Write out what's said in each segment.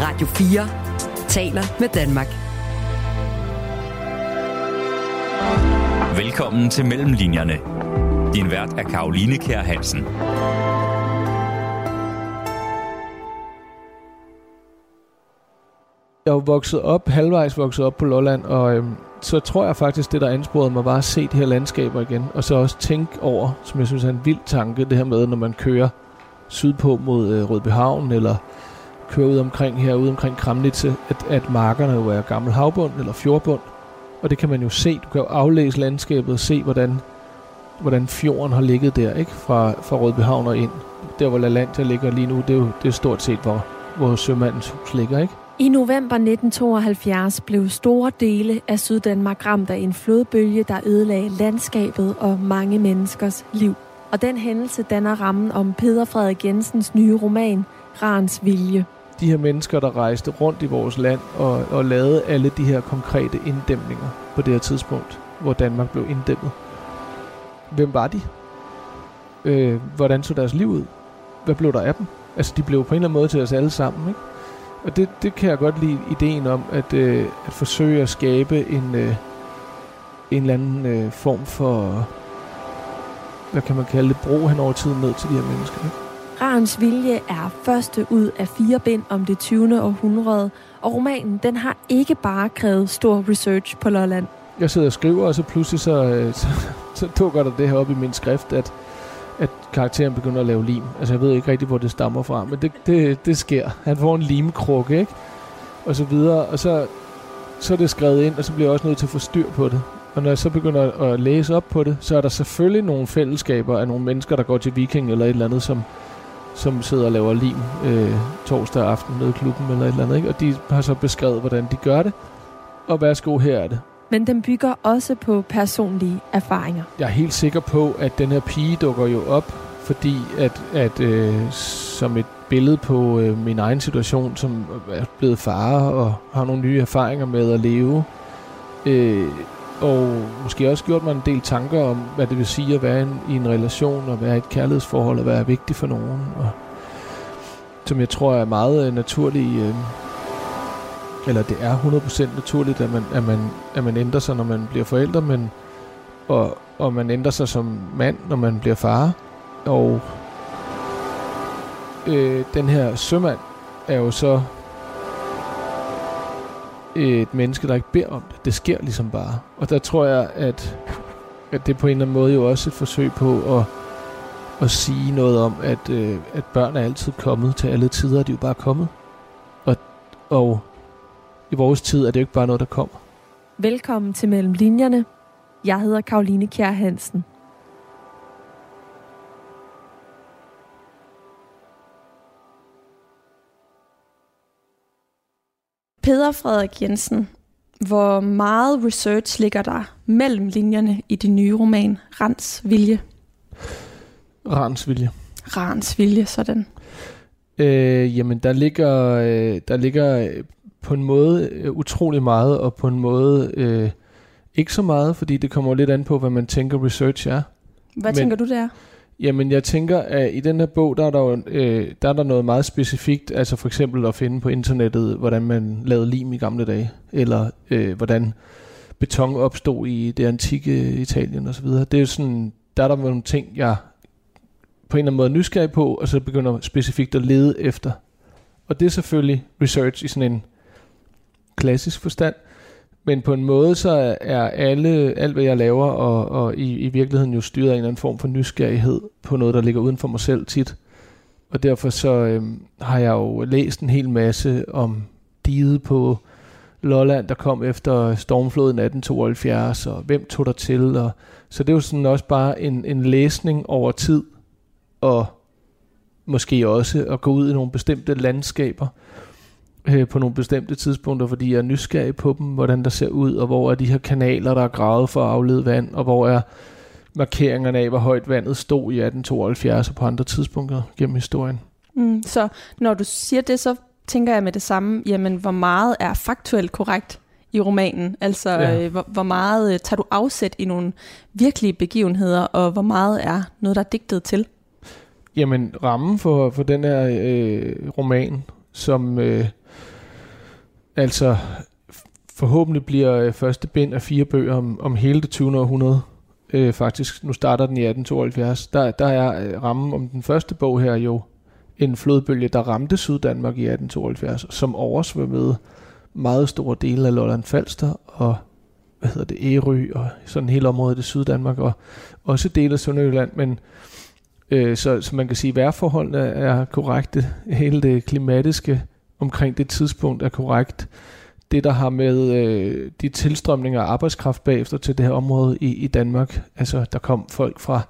Radio 4 taler med Danmark. Velkommen til Mellemlinjerne. Din vært er Karoline Kær Hansen. Jeg er vokset op, halvvejs vokset op på Lolland, og øhm, så tror jeg faktisk, det der ansporede mig var at se de her landskaber igen, og så også tænke over, som jeg synes er en vild tanke, det her med, når man kører sydpå mod øh, Rødbyhavn, eller kører ud omkring her, ude omkring Kramnitze, at, at markerne jo er gammel havbund eller fjordbund, og det kan man jo se. Du kan jo aflæse landskabet og se, hvordan, hvordan fjorden har ligget der, ikke? Fra, fra Rødbyhavn og ind. Der, hvor LaLandia ligger lige nu, det er jo det er stort set, hvor, hvor sømandens hus ligger, ikke? I november 1972 blev store dele af Syddanmark ramt af en flodbølge, der ødelagde landskabet og mange menneskers liv. Og den hændelse danner rammen om Peder Frederik Jensens nye roman, Rans Vilje. De her mennesker, der rejste rundt i vores land og, og lavede alle de her konkrete inddæmninger på det her tidspunkt, hvor Danmark blev inddæmmet. Hvem var de? Øh, hvordan så deres liv ud? Hvad blev der af dem? Altså, de blev på en eller anden måde til os alle sammen, ikke? Og det, det kan jeg godt lide ideen om, at, øh, at forsøge at skabe en, øh, en eller anden øh, form for, hvad kan man kalde det, bro hen over tiden ned til de her mennesker. Ikke? Rarens Vilje er første ud af fire bind om det 20. århundrede, og romanen den har ikke bare krævet stor research på Lolland. Jeg sidder og skriver, og så pludselig så, øh, så, så dukker der det her op i min skrift, at, at karakteren begynder at lave lim. Altså jeg ved ikke rigtig, hvor det stammer fra, men det, det, det sker. Han får en limkrukke, ikke? Og så videre, og så, så er det skrevet ind, og så bliver jeg også nødt til at få styr på det. Og når jeg så begynder at læse op på det, så er der selvfølgelig nogle fællesskaber af nogle mennesker, der går til viking eller et eller andet, som, som sidder og laver lim øh, torsdag aften nede i klubben eller et eller andet. Ikke? Og de har så beskrevet, hvordan de gør det. Og værsgo, her er det. Men den bygger også på personlige erfaringer. Jeg er helt sikker på, at den her pige dukker jo op, fordi at, at øh, som et billede på øh, min egen situation, som er blevet far og har nogle nye erfaringer med at leve. Øh, og måske også gjort mig en del tanker om, hvad det vil sige at være en, i en relation og være i et kærlighedsforhold og være vigtig for nogen. Og, som jeg tror er meget øh, naturlig, øh, eller det er 100% naturligt, at man, at, man, at man ændrer sig, når man bliver forældre, men, og, og man ændrer sig som mand, når man bliver far. Og øh, den her sømand er jo så et menneske, der ikke beder om det. Det sker ligesom bare. Og der tror jeg, at, at det på en eller anden måde jo også et forsøg på at, at sige noget om, at, øh, at børn er altid kommet til alle tider, de er jo bare kommet. Og, og i vores tid er det jo ikke bare noget, der kommer. Velkommen til Mellem Linjerne. Jeg hedder Karoline Kjær Hansen. Peter Frederik Jensen, hvor meget research ligger der mellem linjerne i din nye roman, Rans Vilje? Rans vilje. Rans Vilje, sådan. Øh, jamen, der ligger, øh, der ligger øh, på en måde øh, utrolig meget, og på en måde øh, ikke så meget, fordi det kommer lidt an på, hvad man tænker research er. Hvad Men- tænker du der? Jamen, jeg tænker, at i den her bog, der er der, jo, øh, der er der noget meget specifikt, altså for eksempel at finde på internettet, hvordan man lavede lim i gamle dage, eller øh, hvordan beton opstod i det antikke Italien osv. Det er jo sådan, der er der nogle ting, jeg på en eller anden måde er nysgerrig på, og så begynder specifikt at lede efter. Og det er selvfølgelig research i sådan en klassisk forstand, men på en måde så er- alle, alt hvad jeg laver, og, og i, i virkeligheden jo styret af en eller anden form for nysgerrighed på noget, der ligger uden for mig selv tit. Og derfor så øh, har jeg jo læst en hel masse om diget på Lolland, der kom efter stormfloden 1872, og hvem tog der til. Og, så det er jo sådan også bare en, en læsning over tid, og måske også at gå ud i nogle bestemte landskaber øh, på nogle bestemte tidspunkter, fordi jeg er nysgerrig på dem, hvordan der ser ud, og hvor er de her kanaler, der er gravet for at aflede vand, og hvor er markeringerne af, hvor højt vandet stod i 1872 og på andre tidspunkter gennem historien. Mm, så når du siger det, så tænker jeg med det samme, jamen hvor meget er faktuelt korrekt i romanen? Altså Ja. øh, hvor, hvor meget øh, tager du afsæt i nogle virkelige begivenheder, og hvor meget er noget, der er digtet til? Jamen, rammen for, for den her øh, roman, som øh, altså forhåbentlig bliver øh, første bind af fire bøger om, om hele det 20. århundrede. Øh, faktisk, nu starter den i 1872. Der, der er øh, rammen om den første bog her jo en flodbølge, der ramte Syddanmark i 1872, som oversvømmede meget store dele af Lolland Falster og hvad hedder det, Ærø og sådan hele området i Syddanmark og også dele af Sønderjylland, men øh, så, så man kan sige, at vejrforholdene er korrekte, hele det klimatiske omkring det tidspunkt er korrekt. Det, der har med øh, de tilstrømninger af arbejdskraft bagefter til det her område i, i Danmark, altså der kom folk fra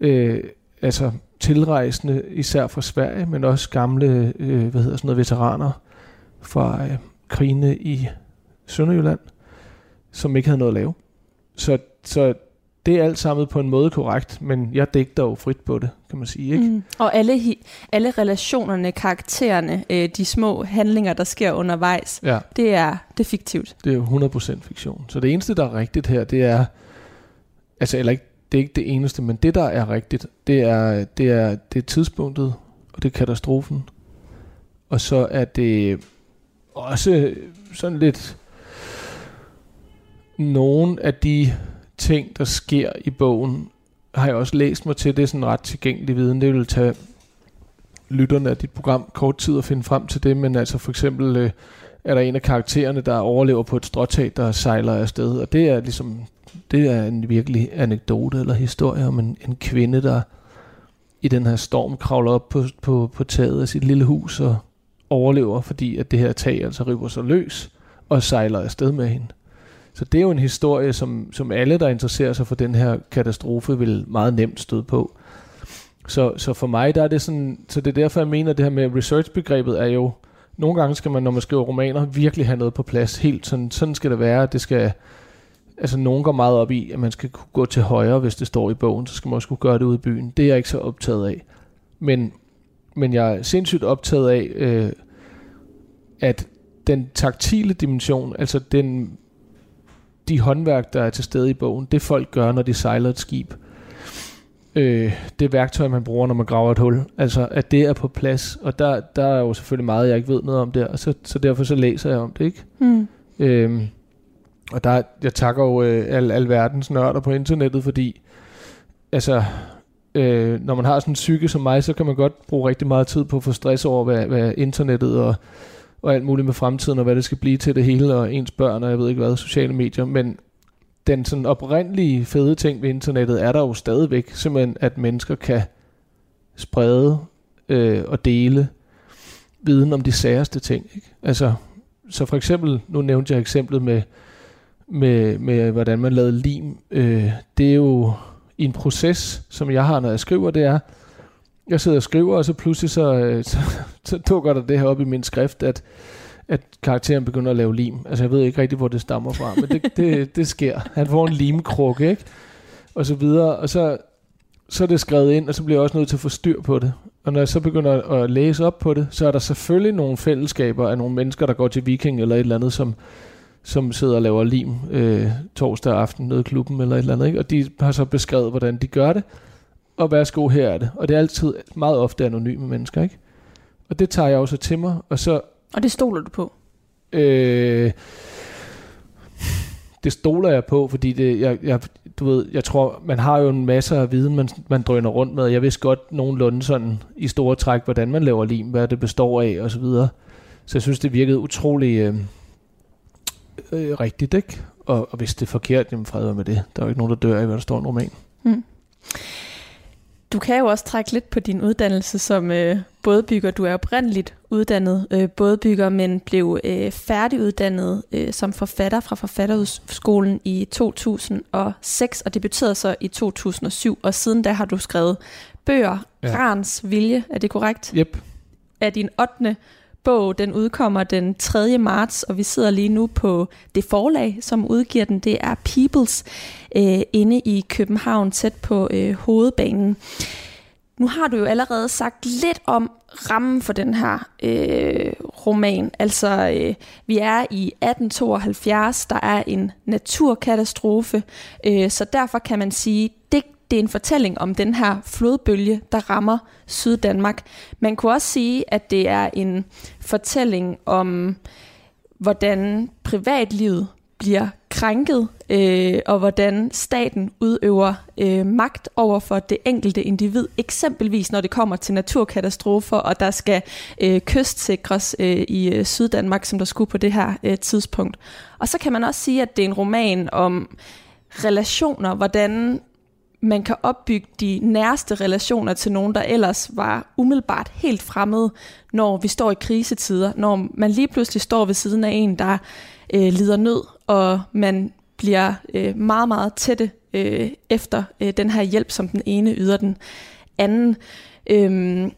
øh, altså tilrejsende, især fra Sverige, men også gamle øh, hvad hedder sådan noget, veteraner fra øh, krigene i Sønderjylland, som ikke havde noget at lave. Så, så det er alt sammen på en måde korrekt, men jeg digter jo frit på det, kan man sige. Ikke? Mm. Og alle, alle relationerne, karaktererne, øh, de små handlinger, der sker undervejs, ja. det, er, det er fiktivt. Det er jo 100% fiktion. Så det eneste, der er rigtigt her, det er, altså eller ikke, det er ikke det eneste, men det, der er rigtigt, det er, det er, det er tidspunktet, og det er katastrofen. Og så er det også sådan lidt nogle af de ting, der sker i bogen, har jeg også læst mig til. Det er sådan ret tilgængelig viden. Det vil tage lytterne af dit program kort tid at finde frem til det, men altså for eksempel øh, er der en af karaktererne, der overlever på et stråtag, der sejler afsted, og det er ligesom, det er en virkelig anekdote eller historie om en, en kvinde, der i den her storm kravler op på, på, på taget af sit lille hus og overlever, fordi at det her tag altså river sig løs og sejler afsted med hende. Så det er jo en historie, som, som alle, der interesserer sig for den her katastrofe, vil meget nemt støde på. Så, så for mig, der er det sådan, så det er derfor, jeg mener, at det her med research-begrebet er jo, nogle gange skal man, når man skriver romaner, virkelig have noget på plads. Helt sådan, sådan skal det være. Det skal, altså nogen går meget op i, at man skal kunne gå til højre, hvis det står i bogen, så skal man også kunne gøre det ude i byen. Det er jeg ikke så optaget af. Men, men jeg er sindssygt optaget af, øh, at den taktile dimension, altså den de håndværk, der er til stede i bogen, det folk gør, når de sejler et skib. Øh, det værktøj, man bruger, når man graver et hul. Altså, at det er på plads. Og der, der er jo selvfølgelig meget, jeg ikke ved noget om der. Og så, så derfor så læser jeg om det, ikke? Mm. Øh, og der, jeg takker jo øh, al, al verdens nørder på internettet, fordi altså, øh, når man har sådan en psyke som mig, så kan man godt bruge rigtig meget tid på at få stress over, hvad, hvad internettet og og alt muligt med fremtiden, og hvad det skal blive til det hele, og ens børn, og jeg ved ikke hvad, sociale medier, men den sådan oprindelige fede ting ved internettet er der jo stadigvæk, simpelthen at mennesker kan sprede øh, og dele viden om de særste ting. Ikke? Altså, så for eksempel, nu nævnte jeg eksemplet med, med, med hvordan man lavede lim. Øh, det er jo en proces, som jeg har, når jeg skriver, det er, jeg sidder og skriver, og så pludselig så, øh, så, så dukker der det her op i min skrift, at, at karakteren begynder at lave lim. Altså jeg ved ikke rigtig, hvor det stammer fra, men det, det, det sker. Han får en limkrukke, ikke? Og så videre, og så, så er det skrevet ind, og så bliver jeg også nødt til at få styr på det. Og når jeg så begynder at læse op på det, så er der selvfølgelig nogle fællesskaber af nogle mennesker, der går til viking eller et eller andet, som, som sidder og laver lim øh, torsdag aften nede i klubben eller et eller andet. Ikke? Og de har så beskrevet, hvordan de gør det og værsgo, her er det. Og det er altid meget ofte anonyme mennesker, ikke? Og det tager jeg også til mig, og så... Og det stoler du på? Øh, det stoler jeg på, fordi det, jeg, jeg, du ved, jeg tror, man har jo en masse af viden, man, man drøner rundt med. Jeg vidste godt nogenlunde sådan i store træk, hvordan man laver lim, hvad det består af og så videre. Så jeg synes, det virkede utrolig øh, øh, rigtigt, ikke? Og, og hvis det er forkert, jamen fred med det. Der er jo ikke nogen, der dør af, hvad der står i en roman. Mm. Du kan jo også trække lidt på din uddannelse som øh, bådbygger. Du er oprindeligt uddannet øh, bådbygger, men blev øh, færdiguddannet øh, som forfatter fra Forfatterskolen i 2006 og debuterede så i 2007. Og siden da har du skrevet bøger, ja. Rans Vilje, er det korrekt? Yep. Er din 8 bog, den udkommer den 3. marts, og vi sidder lige nu på det forlag, som udgiver den. Det er Peoples øh, inde i København, tæt på øh, hovedbanen. Nu har du jo allerede sagt lidt om rammen for den her øh, roman. Altså, øh, vi er i 1872, der er en naturkatastrofe, øh, så derfor kan man sige, det, det er en fortælling om den her flodbølge, der rammer Syddanmark. Man kunne også sige, at det er en fortælling om, hvordan privatlivet bliver krænket, øh, og hvordan staten udøver øh, magt over for det enkelte individ, eksempelvis når det kommer til naturkatastrofer, og der skal øh, kystsikres øh, i øh, Syddanmark, som der skulle på det her øh, tidspunkt. Og så kan man også sige, at det er en roman om relationer, hvordan man kan opbygge de nærste relationer til nogen, der ellers var umiddelbart helt fremmede, når vi står i krisetider, når man lige pludselig står ved siden af en, der øh, lider nød, og man bliver øh, meget, meget tætte øh, efter øh, den her hjælp, som den ene yder den anden. Øhm,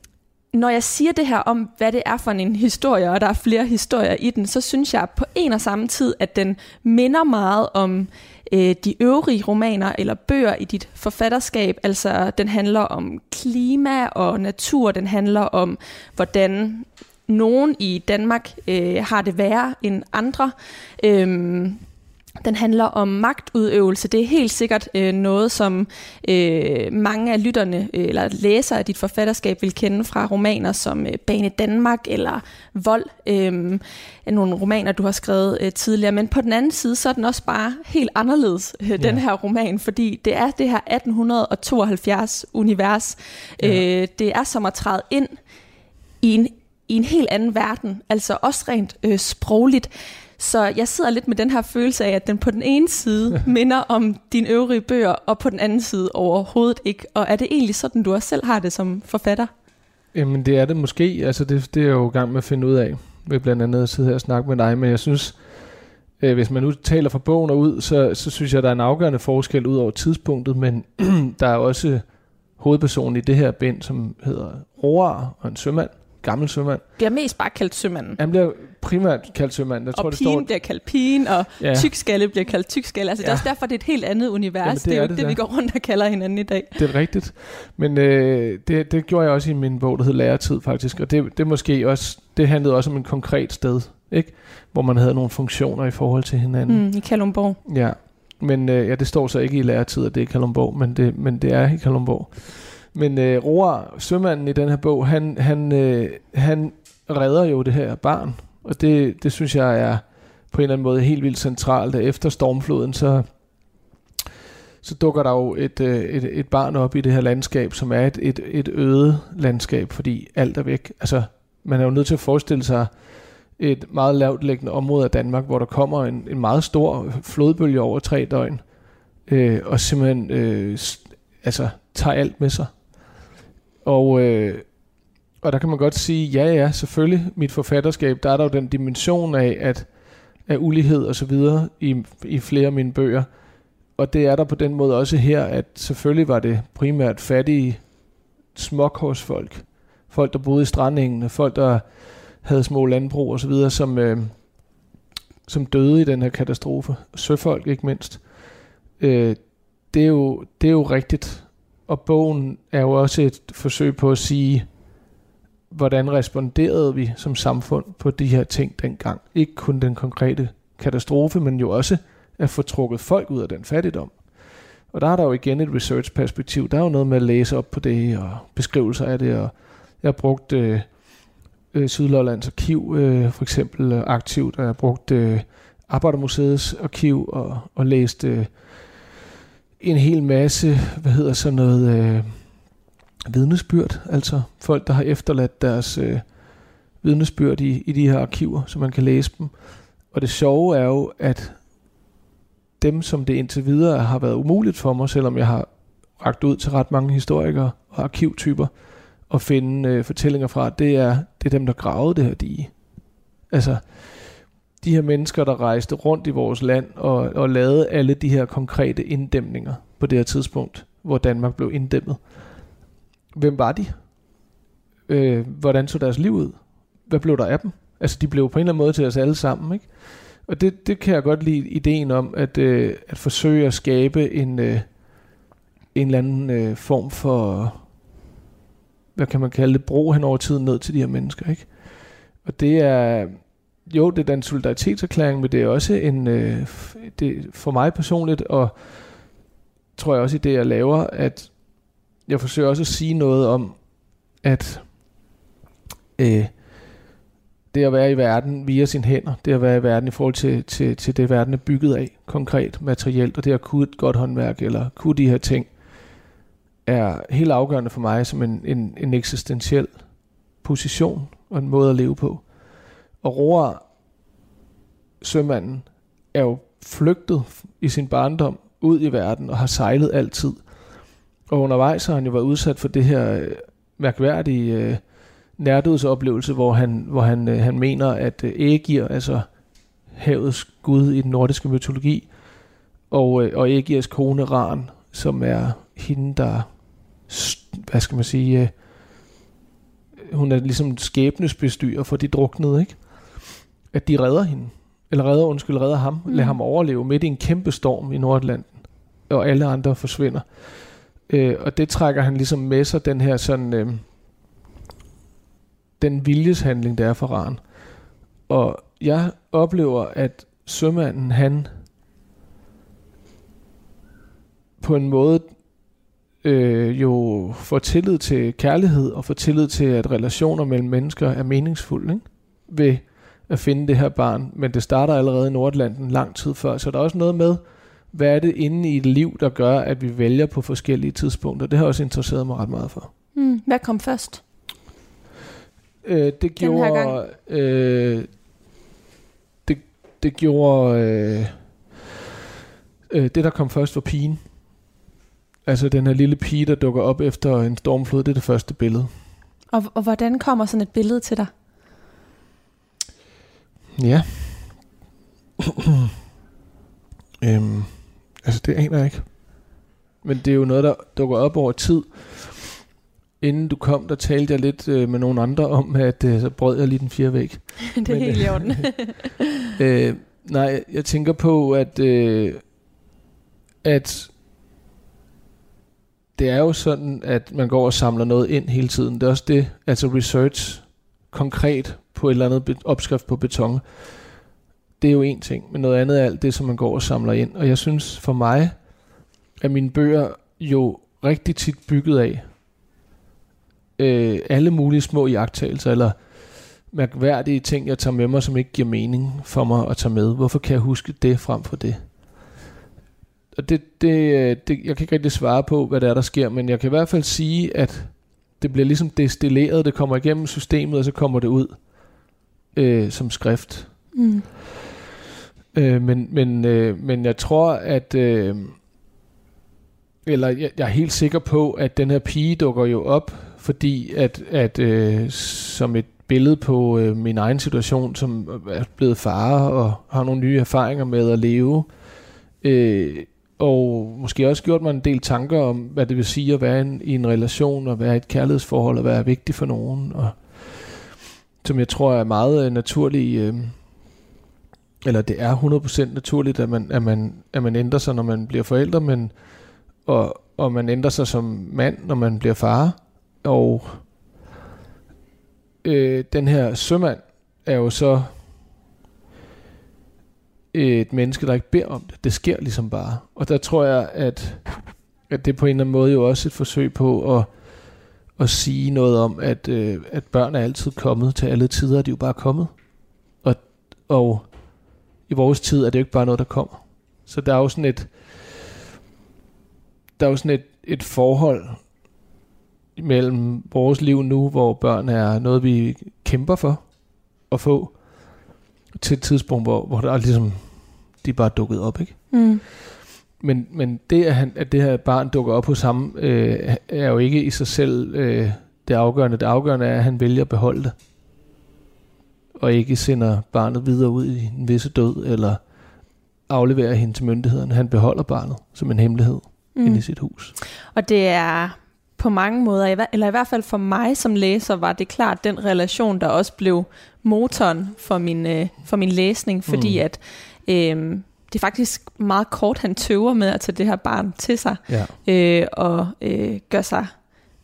når jeg siger det her om, hvad det er for en historie, og der er flere historier i den, så synes jeg på en og samme tid, at den minder meget om øh, de øvrige romaner eller bøger i dit forfatterskab. Altså, den handler om klima og natur, den handler om, hvordan nogen i Danmark øh, har det værre end andre. Øhm, den handler om magtudøvelse. Det er helt sikkert øh, noget, som øh, mange af lytterne øh, eller læsere af dit forfatterskab vil kende fra romaner som øh, Bane Danmark eller Vold. Øh, nogle romaner, du har skrevet øh, tidligere. Men på den anden side, så er den også bare helt anderledes, øh, ja. den her roman, fordi det er det her 1872-univers. Ja. Øh, det er som at træde ind i en, i en helt anden verden, altså også rent øh, sprogligt. Så jeg sidder lidt med den her følelse af, at den på den ene side minder om dine øvrige bøger, og på den anden side overhovedet ikke. Og er det egentlig sådan, du også selv har det som forfatter? Jamen det er det måske. Altså det, det er jeg jo i gang med at finde ud af. Ved blandt andet at sidde her og snakke med dig. Men jeg synes, øh, hvis man nu taler fra bogen og ud, så, så synes jeg, der er en afgørende forskel ud over tidspunktet. Men der er også hovedpersonen i det her bind, som hedder Roar og en sømand gammel sømand. Bliver mest bare kaldt sømanden. Han bliver primært kaldt sømand. Jeg og tror, det står... bliver kaldt pigen, og ja. tykskalle bliver kaldt tykskalle. Altså, ja. det er også derfor, det er et helt andet univers. Jamen, det, det er jo det, det, vi går rundt og kalder hinanden i dag. Det er rigtigt. Men øh, det, det gjorde jeg også i min bog, der hed Lærertid faktisk. Og det, det måske også, det handlede også om en konkret sted, ikke? hvor man havde nogle funktioner i forhold til hinanden. Mm, I Kalumborg. Ja, men øh, ja, det står så ikke i Lærertid, at det er Kalumborg, men det, men det er i Kalumborg. Men øh, Roar, sømanden i den her bog, han, han, øh, han redder jo det her barn. Og det, det synes jeg er på en eller anden måde helt vildt centralt, at efter stormfloden, så, så dukker der jo et, øh, et, et barn op i det her landskab, som er et, et, et øde landskab, fordi alt er væk. Altså, man er jo nødt til at forestille sig et meget lavt liggende område af Danmark, hvor der kommer en, en meget stor flodbølge over tre døgn, øh, og simpelthen øh, altså, tager alt med sig. Og, øh, og der kan man godt sige, ja ja, selvfølgelig, mit forfatterskab, der er der jo den dimension af, at af ulighed og så videre i, i flere af mine bøger. Og det er der på den måde også her, at selvfølgelig var det primært fattige småkorsfolk. Folk, der boede i strandingene, folk, der havde små landbrug og så videre, som, øh, som døde i den her katastrofe. Søfolk ikke mindst. Øh, det, er jo, det er jo rigtigt og bogen er jo også et forsøg på at sige, hvordan responderede vi som samfund på de her ting dengang. Ikke kun den konkrete katastrofe, men jo også at få trukket folk ud af den fattigdom. Og der er der jo igen et research-perspektiv. Der er jo noget med at læse op på det, og beskrivelser af det, og jeg har brugt øh, øh, Sydlollands arkiv øh, for eksempel øh, aktivt, og jeg har brugt øh, Arbejdermuseets arkiv, og, og læst øh, en hel masse, hvad hedder så noget, øh, vidnesbyrd, altså folk, der har efterladt deres øh, vidnesbyrd i, i de her arkiver, så man kan læse dem. Og det sjove er jo, at dem, som det indtil videre har været umuligt for mig, selvom jeg har ragt ud til ret mange historikere og arkivtyper, at finde øh, fortællinger fra, det er, det er dem, der gravede det her dige. Altså, de her mennesker, der rejste rundt i vores land og, og lavede alle de her konkrete inddæmninger på det her tidspunkt, hvor Danmark blev inddæmmet. Hvem var de? Øh, hvordan så deres liv ud? Hvad blev der af dem? Altså, de blev på en eller anden måde til os alle sammen, ikke? Og det, det kan jeg godt lide ideen om, at, øh, at forsøge at skabe en, øh, en eller anden øh, form for, hvad kan man kalde det, bro hen over tiden ned til de her mennesker, ikke? Og det er, jo, det er den solidaritetserklæring, men det er også en, øh, det, for mig personligt, og tror jeg også i det, jeg laver, at jeg forsøger også at sige noget om, at øh, det at være i verden via sine hænder, det at være i verden i forhold til, til, til det, verden er bygget af, konkret, materielt, og det at kunne et godt håndværk, eller kunne de her ting, er helt afgørende for mig som en, en, en eksistentiel position og en måde at leve på. Og Roar, sømanden, er jo flygtet i sin barndom ud i verden og har sejlet altid. Og undervejs har han jo været udsat for det her øh, mærkværdige øh, nærdødsoplevelse, hvor han, hvor han, øh, han mener, at øh, Ægir, altså havets gud i den nordiske mytologi, og, øh, og Ægirs kone Ran, som er hende, der, hvad skal man sige, øh, hun er ligesom skæbnesbestyrer for de druknede, ikke? At de redder hende. Eller redder, undskyld, redder ham. Mm. Lad ham overleve midt i en kæmpe storm i Nordatlanten. Og alle andre forsvinder. Øh, og det trækker han ligesom med sig, den her sådan... Øh, den viljeshandling, der er for Ran. Og jeg oplever, at sømanden, han på en måde øh, jo får tillid til kærlighed og får tillid til, at relationer mellem mennesker er meningsfulde ikke? ved at finde det her barn. Men det starter allerede i Nordlanden lang tid før, så der er også noget med, hvad er det inde i et liv, der gør, at vi vælger på forskellige tidspunkter. Det har også interesseret mig ret meget for. Mm, hvad kom først? Øh, det gjorde... Øh, det, det gjorde... Øh, øh, det, der kom først, var pigen. Altså den her lille pige, der dukker op efter en stormflod, det er det første billede. Og, og hvordan kommer sådan et billede til dig? Ja. øhm, altså det aner jeg ikke. Men det er jo noget, der dukker op over tid. Inden du kom, der talte jeg lidt øh, med nogle andre om, at øh, så brød jeg lige den fjerde væg. det er Men, helt i orden. øh, nej, jeg tænker på, at, øh, at det er jo sådan, at man går og samler noget ind hele tiden. Det er også det, altså research konkret på et eller andet opskrift på beton. Det er jo en ting, men noget andet er alt det, som man går og samler ind. Og jeg synes for mig, at mine bøger jo rigtig tit bygget af øh, alle mulige små jagttagelser, eller mærkværdige ting, jeg tager med mig, som ikke giver mening for mig at tage med. Hvorfor kan jeg huske det frem for det? Og det, det, øh, det, jeg kan ikke rigtig svare på, hvad det er, der sker, men jeg kan i hvert fald sige, at det bliver ligesom destilleret, det kommer igennem systemet, og så kommer det ud øh, som skrift. Mm. Øh, men, men, øh, men jeg tror, at... Øh, eller jeg, jeg er helt sikker på, at den her pige dukker jo op, fordi at, at øh, som et billede på øh, min egen situation, som er blevet far og har nogle nye erfaringer med at leve, øh, og måske også gjort mig en del tanker om, hvad det vil sige at være en, i en relation, og være et kærlighedsforhold, og være vigtig for nogen, og som jeg tror er meget øh, naturlig, øh, eller det er 100% naturligt, at man, at, man, at man ændrer sig, når man bliver forældre, men, og, og man ændrer sig som mand, når man bliver far, og øh, den her sømand er jo så et menneske, der ikke beder om det. Det sker ligesom bare. Og der tror jeg, at, at det på en eller anden måde jo også et forsøg på at, at sige noget om, at, øh, at børn er altid kommet til alle tider, og de er jo bare kommet. Og, og i vores tid er det jo ikke bare noget, der kommer. Så der er jo sådan et, der er jo sådan et, et forhold mellem vores liv nu, hvor børn er noget, vi kæmper for at få, til et tidspunkt, hvor, hvor der er ligesom de er bare dukket op, ikke? Mm. Men, men det, at, han, at det her barn dukker op hos ham, øh, er jo ikke i sig selv øh, det afgørende. Det afgørende er, at han vælger at beholde det. Og ikke sender barnet videre ud i en visse død, eller afleverer hende til myndighederne. Han beholder barnet som en hemmelighed mm. inde i sit hus. Og det er på mange måder, eller i hvert fald for mig som læser, var det klart den relation, der også blev motoren for min, øh, for min læsning, fordi mm. at øh, det er faktisk meget kort, han tøver med at tage det her barn til sig, ja. øh, og øh, gør sig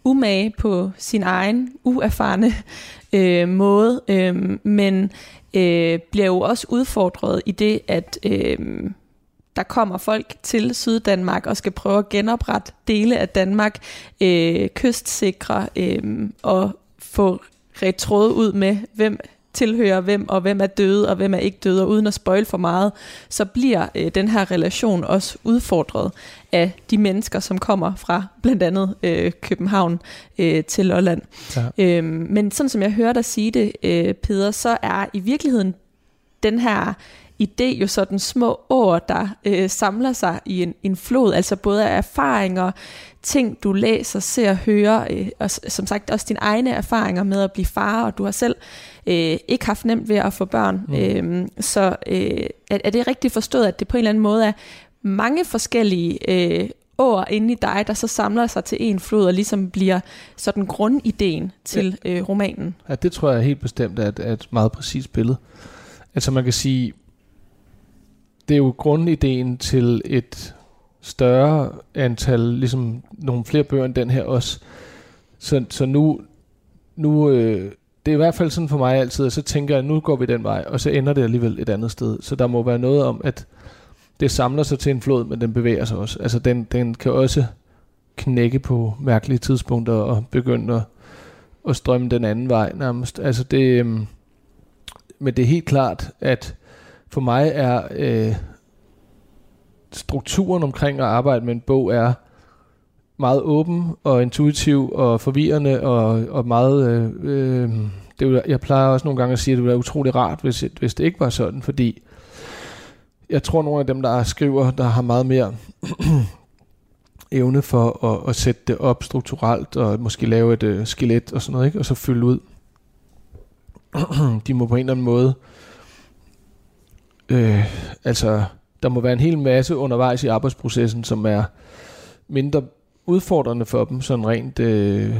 umage på sin egen uerfarne øh, måde, øh, men øh, bliver jo også udfordret i det, at øh, der kommer folk til Syddanmark og skal prøve at genoprette dele af Danmark, øh, kystsikre øh, og få retrådet ud med, hvem tilhører hvem, og hvem er døde, og hvem er ikke døde, og uden at spoil for meget, så bliver øh, den her relation også udfordret af de mennesker, som kommer fra blandt andet øh, København øh, til Lolland. Ja. Øhm, men sådan som jeg hører dig sige det, øh, Peder, så er i virkeligheden den her idé jo sådan små ord, der øh, samler sig i en, en flod, altså både af erfaringer, ting du læser, ser, hører, øh, og som sagt også dine egne erfaringer med at blive far, og du har selv øh, ikke haft nemt ved at få børn. Mm. Øh, så øh, er, er det rigtigt forstået, at det på en eller anden måde er mange forskellige øh, ord inde i dig, der så samler sig til en flod og ligesom bliver sådan grundideen til ja. øh, romanen? Ja, det tror jeg helt bestemt er et, er et meget præcist billede. Altså man kan sige, det er jo grundideen til et større antal, ligesom nogle flere bøger end den her også. Så, så nu, nu øh, det er i hvert fald sådan for mig altid, at så tænker jeg, nu går vi den vej, og så ender det alligevel et andet sted. Så der må være noget om, at det samler sig til en flod, men den bevæger sig også. Altså den, den kan også knække på mærkelige tidspunkter og begynde at, at strømme den anden vej nærmest. Altså det, øh, men det er helt klart, at for mig er øh, strukturen omkring at arbejde med en bog er meget åben og intuitiv og forvirrende og, og meget... Øh, øh, det jeg plejer også nogle gange at sige, at det ville være utrolig rart, hvis, hvis det ikke var sådan, fordi jeg tror, nogle af dem, der skriver, der har meget mere evne for at, at sætte det op strukturelt og måske lave et øh, skelet og sådan noget, ikke? og så fylde ud. De må på en eller anden måde øh, altså der må være en hel masse undervejs i arbejdsprocessen, som er mindre udfordrende for dem, sådan rent øh,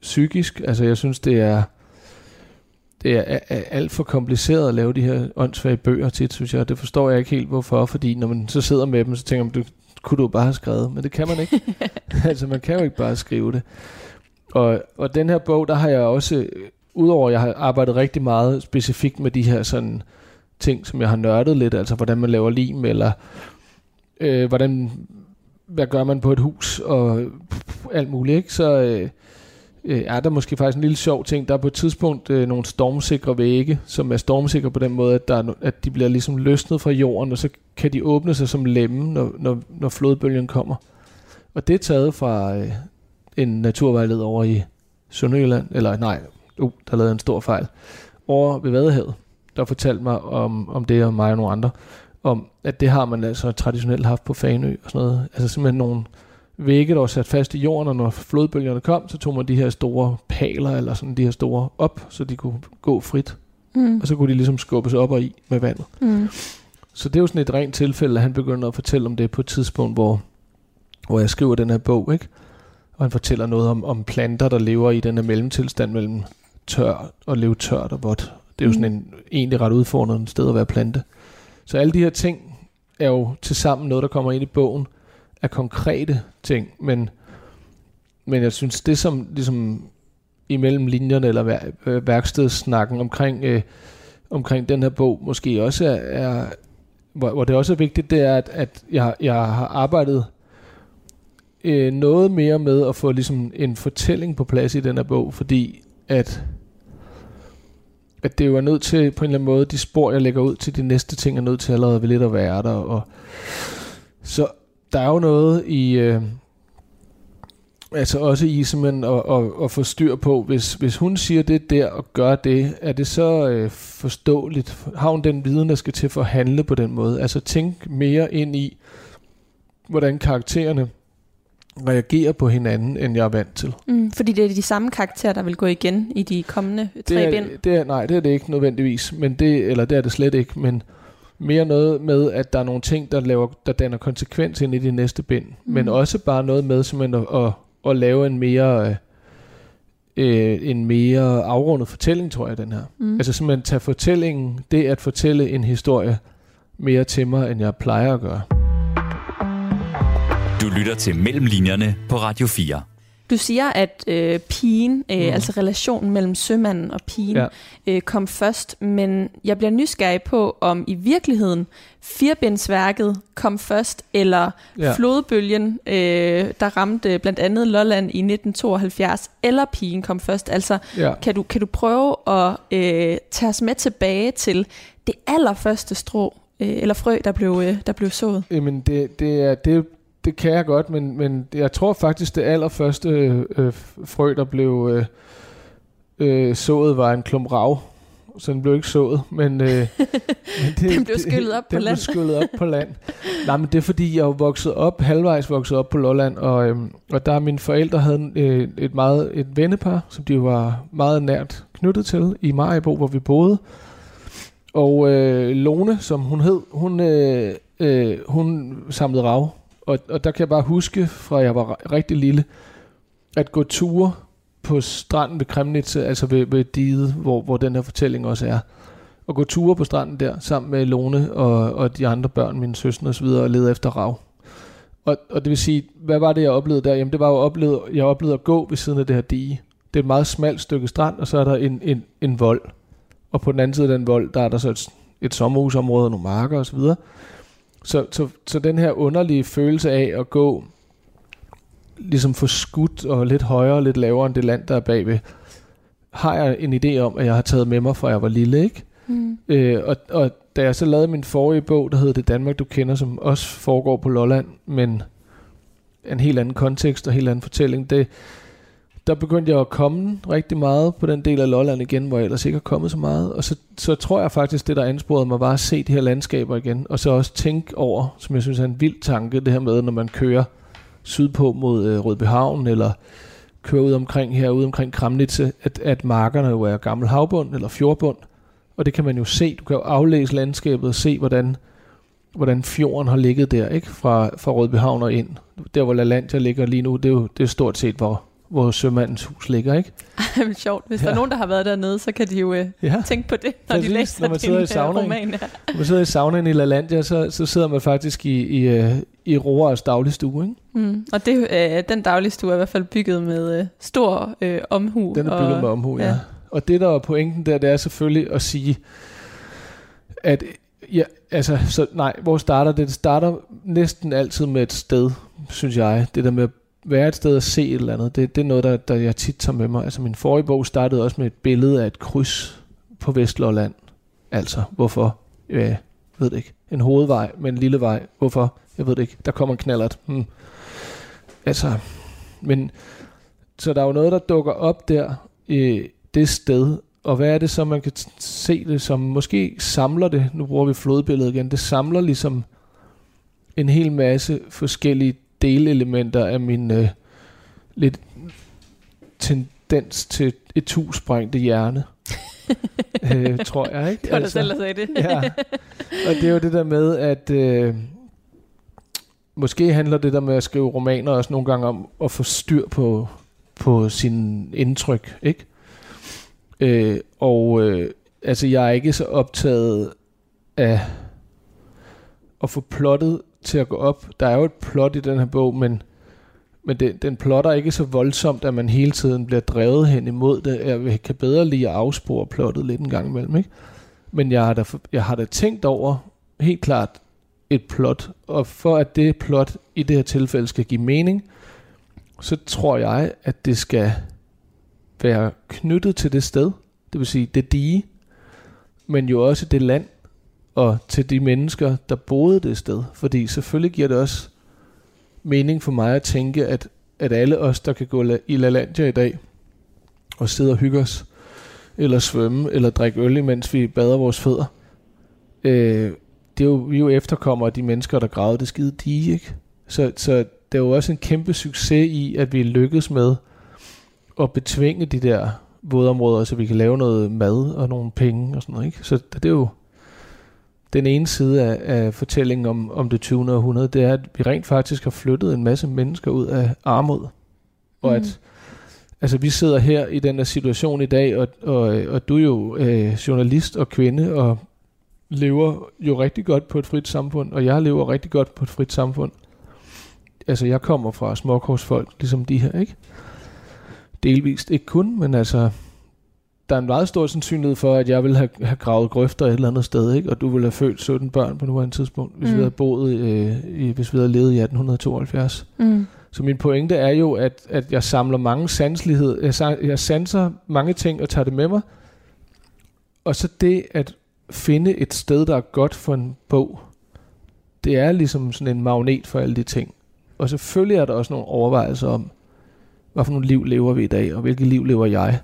psykisk. Altså jeg synes, det er det er, er alt for kompliceret at lave de her åndssvage bøger tit, synes jeg. Det forstår jeg ikke helt, hvorfor. Fordi når man så sidder med dem, så tænker man, det kunne du bare have skrevet. Men det kan man ikke. altså man kan jo ikke bare skrive det. Og, og den her bog, der har jeg også, udover at jeg har arbejdet rigtig meget specifikt med de her sådan, ting, som jeg har nørdet lidt, altså hvordan man laver lim, eller øh, hvordan, hvad gør man på et hus, og alt muligt, ikke? Så øh, øh, er der måske faktisk en lille sjov ting. Der er på et tidspunkt øh, nogle stormsikre vægge, som er stormsikre på den måde, at, der er, at de bliver ligesom løsnet fra jorden, og så kan de åbne sig som lemme, når, når, når flodbølgen kommer. Og det er taget fra øh, en naturvejleder over i Sønderjylland, eller nej, uh, der lavede en stor fejl, over ved Vadehavet der fortalte mig om, om det, og mig og nogle andre, om at det har man altså traditionelt haft på Fanø og sådan noget. Altså simpelthen nogle vægge, der var sat fast i jorden, og når flodbølgerne kom, så tog man de her store paler, eller sådan de her store op, så de kunne gå frit. Mm. Og så kunne de ligesom skubbes op og i med vandet. Mm. Så det er jo sådan et rent tilfælde, at han begynder at fortælle om det på et tidspunkt, hvor, hvor jeg skriver den her bog, ikke? Og han fortæller noget om, om planter, der lever i den her mellemtilstand mellem tør og leve tørt og vådt. Det er jo sådan mm. en egentlig ret udfordrende sted at være plante. Så alle de her ting er jo til sammen noget, der kommer ind i bogen, af konkrete ting, men, men jeg synes, det som ligesom imellem linjerne eller vær, øh, værkstedssnakken omkring, øh, omkring den her bog, måske også er, er hvor, hvor det også er vigtigt, det er, at, at jeg, jeg har arbejdet øh, noget mere med at få ligesom en fortælling på plads i den her bog, fordi at at det jo er nødt til på en eller anden måde, de spor, jeg lægger ud til de næste ting, er nødt til allerede ved lidt at være der. Og, så der er jo noget i... Øh, altså også i simpelthen at, at, at få styr på, hvis, hvis hun siger det der og gør det, er det så øh, forståeligt? Har hun den viden, der skal til for at handle på den måde? Altså tænk mere ind i, hvordan karaktererne reagerer på hinanden, end jeg er vant til. Mm, fordi det er de samme karakterer, der vil gå igen i de kommende tre det er, bind? Det er, nej, det er det ikke nødvendigvis, men det, eller det er det slet ikke, men mere noget med, at der er nogle ting, der, laver, der danner konsekvens ind i de næste bind, mm. men også bare noget med simpelthen at, at, at lave en mere... Øh, en mere afrundet fortælling, tror jeg, den her. Mm. Altså simpelthen tage fortællingen, det at fortælle en historie mere til mig, end jeg plejer at gøre. Du lytter til Mellemlinjerne på Radio 4. Du siger, at øh, pigen, øh, mm. altså relationen mellem sømanden og pigen, ja. øh, kom først, men jeg bliver nysgerrig på, om i virkeligheden firebindsværket kom først, eller ja. flodbølgen, øh, der ramte blandt andet Lolland i 1972, eller pigen kom først. Altså, ja. kan, du, kan du prøve at øh, tage os med tilbage til det allerførste strå, øh, eller frø, der blev, øh, der blev sået? Jamen, det, det, er, det, det kan jeg godt, men, men jeg tror faktisk, det allerførste øh, frø, der blev øh, øh, sået, var en klump rav. Så den blev ikke sået, men, øh, men det, den blev skyllet op det, på land. Den blev skyllet op på land. Nej, men det er fordi, jeg er vokset op, halvvejs vokset op på Lolland, og, øh, og der mine forældre havde øh, et meget et vennepar, som de var meget nært knyttet til i Maribo, hvor vi boede. Og øh, Lone, som hun hed, hun, øh, øh, hun samlede rav og, og der kan jeg bare huske, fra jeg var rigtig lille, at gå ture på stranden ved Kremnitze, altså ved, ved diget, hvor, hvor den her fortælling også er. Og gå ture på stranden der, sammen med Lone og, og de andre børn, mine søstre osv., og lede efter rav. Og, og det vil sige, hvad var det, jeg oplevede der? Jamen, det var jo oplevet, jeg oplevede at gå ved siden af det her dige. Det er et meget smalt stykke strand, og så er der en, en, en vold. Og på den anden side af den vold, der er der så et, et sommerhusområde, nogle marker osv., så, så, så den her underlige følelse af at gå ligesom for skudt og lidt højere og lidt lavere end det land, der er bagved, har jeg en idé om, at jeg har taget med mig, fra jeg var lille, ikke? Mm. Øh, og, og da jeg så lavede min forrige bog, der hedder Det Danmark, du kender, som også foregår på Lolland, men en helt anden kontekst og helt anden fortælling, det, der begyndte jeg at komme rigtig meget på den del af Lolland igen, hvor jeg ellers ikke har kommet så meget. Og så, så tror jeg faktisk, det der ansporede mig var at se de her landskaber igen, og så også tænke over, som jeg synes er en vild tanke, det her med, når man kører sydpå mod øh, Rødbyhavn, eller kører ud omkring her, ud omkring Kramnitze, at, at markerne jo er gammel havbund eller fjordbund, og det kan man jo se. Du kan jo aflæse landskabet og se, hvordan, hvordan fjorden har ligget der, ikke? Fra, fra Rødbyhavn og ind. Der, hvor LaLandia ligger lige nu, det er jo det er stort set, hvor, hvor sømandens hus ligger, ikke? Ej, men sjovt. Hvis ja. der er nogen, der har været dernede, så kan de jo øh, ja. tænke på det, når Præcis, de læser når man din i øh, roman. Ja. Når man sidder i saunaen i LaLandia, så, så sidder man faktisk i, i, øh, i Roars dagligstue, ikke? Mm. Og det, øh, den dagligstue er i hvert fald bygget med øh, stor øh, omhu. Den er bygget og, med omhu, ja. ja. Og det, der er pointen der, det er selvfølgelig at sige, at ja, altså, så nej, hvor starter det? Det starter næsten altid med et sted, synes jeg. Det der med være et sted og se et eller andet, det, det er noget, der, der jeg tit tager med mig. Altså min forrige bog startede også med et billede af et kryds på Vestlolland. Altså, hvorfor? Ja, ved det ikke. En hovedvej med en lille vej. Hvorfor? Jeg ved det ikke. Der kommer en knallert. Hmm. Altså, men så der er jo noget, der dukker op der i det sted, og hvad er det så, man kan se det som, måske samler det, nu bruger vi flodbilledet igen, det samler ligesom en hel masse forskellige delelementer af min øh, lidt tendens til et tussprængte hjerne. øh, tror jeg, ikke? Det var altså, dig selv, der sagde det. ja. Og det er jo det der med, at øh, måske handler det der med at skrive romaner også nogle gange om at få styr på, på sin indtryk, ikke? Øh, og øh, altså, jeg er ikke så optaget af at få plottet til at gå op. Der er jo et plot i den her bog, men, men den, den plotter ikke så voldsomt, at man hele tiden bliver drevet hen imod det. Jeg kan bedre lige at afspore plottet lidt en gang imellem. Ikke? Men jeg har, da, jeg har da tænkt over helt klart et plot, og for at det plot i det her tilfælde skal give mening, så tror jeg, at det skal være knyttet til det sted, det vil sige det dige, men jo også det land, og til de mennesker, der boede det sted. Fordi selvfølgelig giver det også mening for mig at tænke, at, at alle os, der kan gå i LaLandia i dag, og sidde og hygge os, eller svømme, eller drikke øl, imens vi bader vores fødder, øh, det er jo, vi er jo efterkommere af de mennesker, der gravede det skide dige, ikke? Så, så det er jo også en kæmpe succes i, at vi lykkedes med at betvinge de der vådområder, så vi kan lave noget mad og nogle penge og sådan noget, ikke? Så det er jo den ene side af, af fortællingen om, om det 20. århundrede, det er, at vi rent faktisk har flyttet en masse mennesker ud af armod. Og mm. at altså, vi sidder her i den her situation i dag, og, og, og du er jo øh, journalist og kvinde, og lever jo rigtig godt på et frit samfund, og jeg lever rigtig godt på et frit samfund. Altså, jeg kommer fra småkorsfolk, ligesom de her, ikke? delvist. Ikke kun, men altså, der er en meget stor sandsynlighed for, at jeg vil have, have gravet grøfter et eller andet sted, ikke? og du ville have født 17 børn på nuværende tidspunkt, hvis mm. vi havde boet, øh, i, hvis vi havde levet i 1872. Mm. Så min pointe er jo, at, at jeg samler mange sanselighed, jeg, jeg sanser mange ting og tager det med mig, og så det at finde et sted, der er godt for en bog, det er ligesom sådan en magnet for alle de ting. Og selvfølgelig er der også nogle overvejelser om, hvad for nogle liv lever vi i dag, og hvilket liv lever jeg.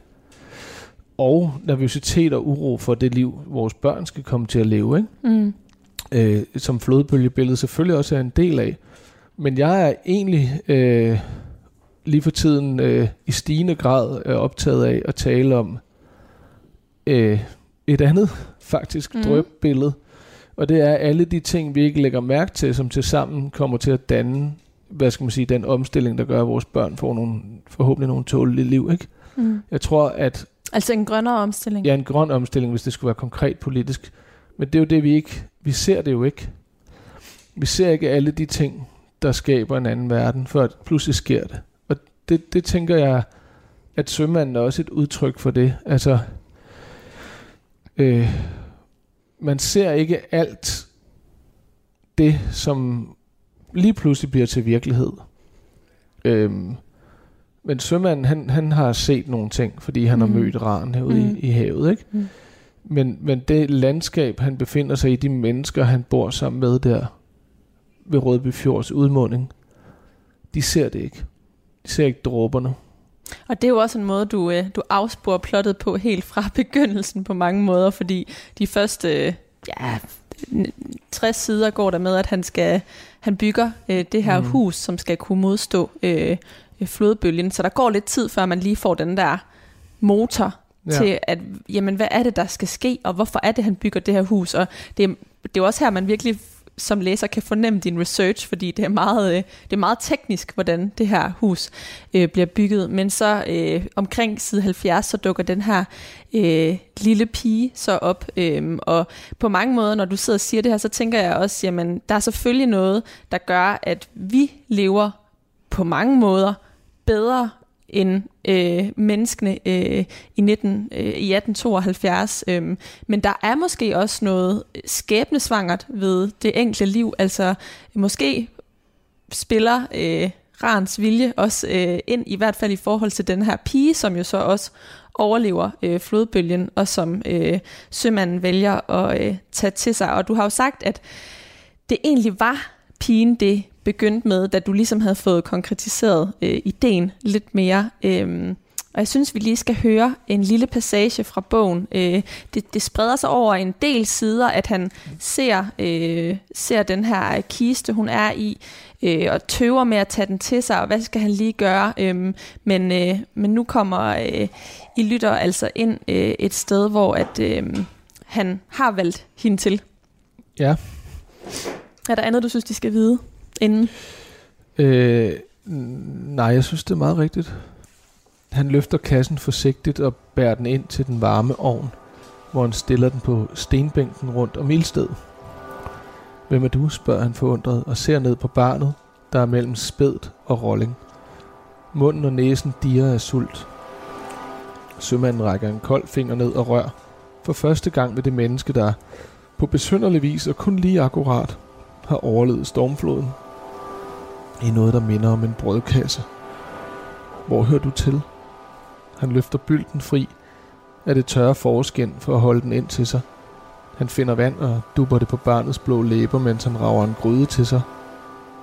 Og nervøsitet og uro for det liv, vores børn skal komme til at leve, ikke? Mm. Øh, som flodbølgebilledet selvfølgelig også er en del af. Men jeg er egentlig øh, lige for tiden øh, i stigende grad øh, optaget af at tale om øh, et andet faktisk mm. drøbbillede. Og det er alle de ting, vi ikke lægger mærke til, som til sammen kommer til at danne, hvad skal man sige, den omstilling, der gør, at vores børn får nogle, forhåbentlig nogle tålige liv. Ikke? Mm. Jeg tror, at... Altså en grønnere omstilling? Ja, en grøn omstilling, hvis det skulle være konkret politisk. Men det er jo det, vi ikke... Vi ser det jo ikke. Vi ser ikke alle de ting, der skaber en anden verden, før pludselig sker det. Og det, det tænker jeg, at sømanden er også et udtryk for det. Altså, øh, man ser ikke alt det, som lige pludselig bliver til virkelighed. Øhm, men sømanden, han, han har set nogle ting, fordi han mm. har mødt ran herude mm. i, i havet, ikke? Mm. Men, men det landskab, han befinder sig i, de mennesker, han bor sammen med der, ved Rødby Fjords udmunding, de ser det ikke. De ser ikke dråberne. Og det er jo også en måde, du, øh, du afsporer plottet på helt fra begyndelsen på mange måder, fordi de første ja, 60 sider går der med, at han skal han bygger øh, det her mm. hus, som skal kunne modstå øh, flodbølgen. Så der går lidt tid, før man lige får den der motor ja. til, at jamen, hvad er det, der skal ske, og hvorfor er det, han bygger det her hus? Og det, det er jo også her, man virkelig som læser kan fornemme din research, fordi det er meget, øh, det er meget teknisk, hvordan det her hus øh, bliver bygget. Men så øh, omkring side 70, så dukker den her øh, lille pige så op. Øh, og på mange måder, når du sidder og siger det her, så tænker jeg også, jamen der er selvfølgelig noget, der gør, at vi lever på mange måder bedre end øh, menneskene øh, i, 19, øh, i 1872. Øh, men der er måske også noget skæbnesvangert ved det enkelte liv. Altså måske spiller øh, Rans vilje også øh, ind, i hvert fald i forhold til den her pige, som jo så også overlever øh, flodbølgen, og som øh, sømanden vælger at øh, tage til sig. Og du har jo sagt, at det egentlig var pigen det begyndte med, da du ligesom havde fået konkretiseret øh, ideen lidt mere. Øh, og jeg synes, vi lige skal høre en lille passage fra bogen. Øh, det, det spreder sig over en del sider, at han ser, øh, ser den her kiste, hun er i, øh, og tøver med at tage den til sig, og hvad skal han lige gøre? Øh, men, øh, men nu kommer øh, I lytter altså ind øh, et sted, hvor at øh, han har valgt hende til. Ja. Er der andet, du synes, de skal vide inden? Øh, nej, jeg synes, det er meget rigtigt. Han løfter kassen forsigtigt og bærer den ind til den varme ovn, hvor han stiller den på stenbænken rundt om ildstedet. Hvem er du, spørger han forundret og ser ned på barnet, der er mellem spædt og rolling. Munden og næsen dirrer af sult. Sømanden rækker en kold finger ned og rør. For første gang med det menneske, der på besynderlig vis og kun lige akkurat har overlevet stormfloden. I noget, der minder om en brødkasse. Hvor hører du til? Han løfter bylden fri af det tørre forskin for at holde den ind til sig. Han finder vand og dupper det på barnets blå læber, mens han rager en gryde til sig.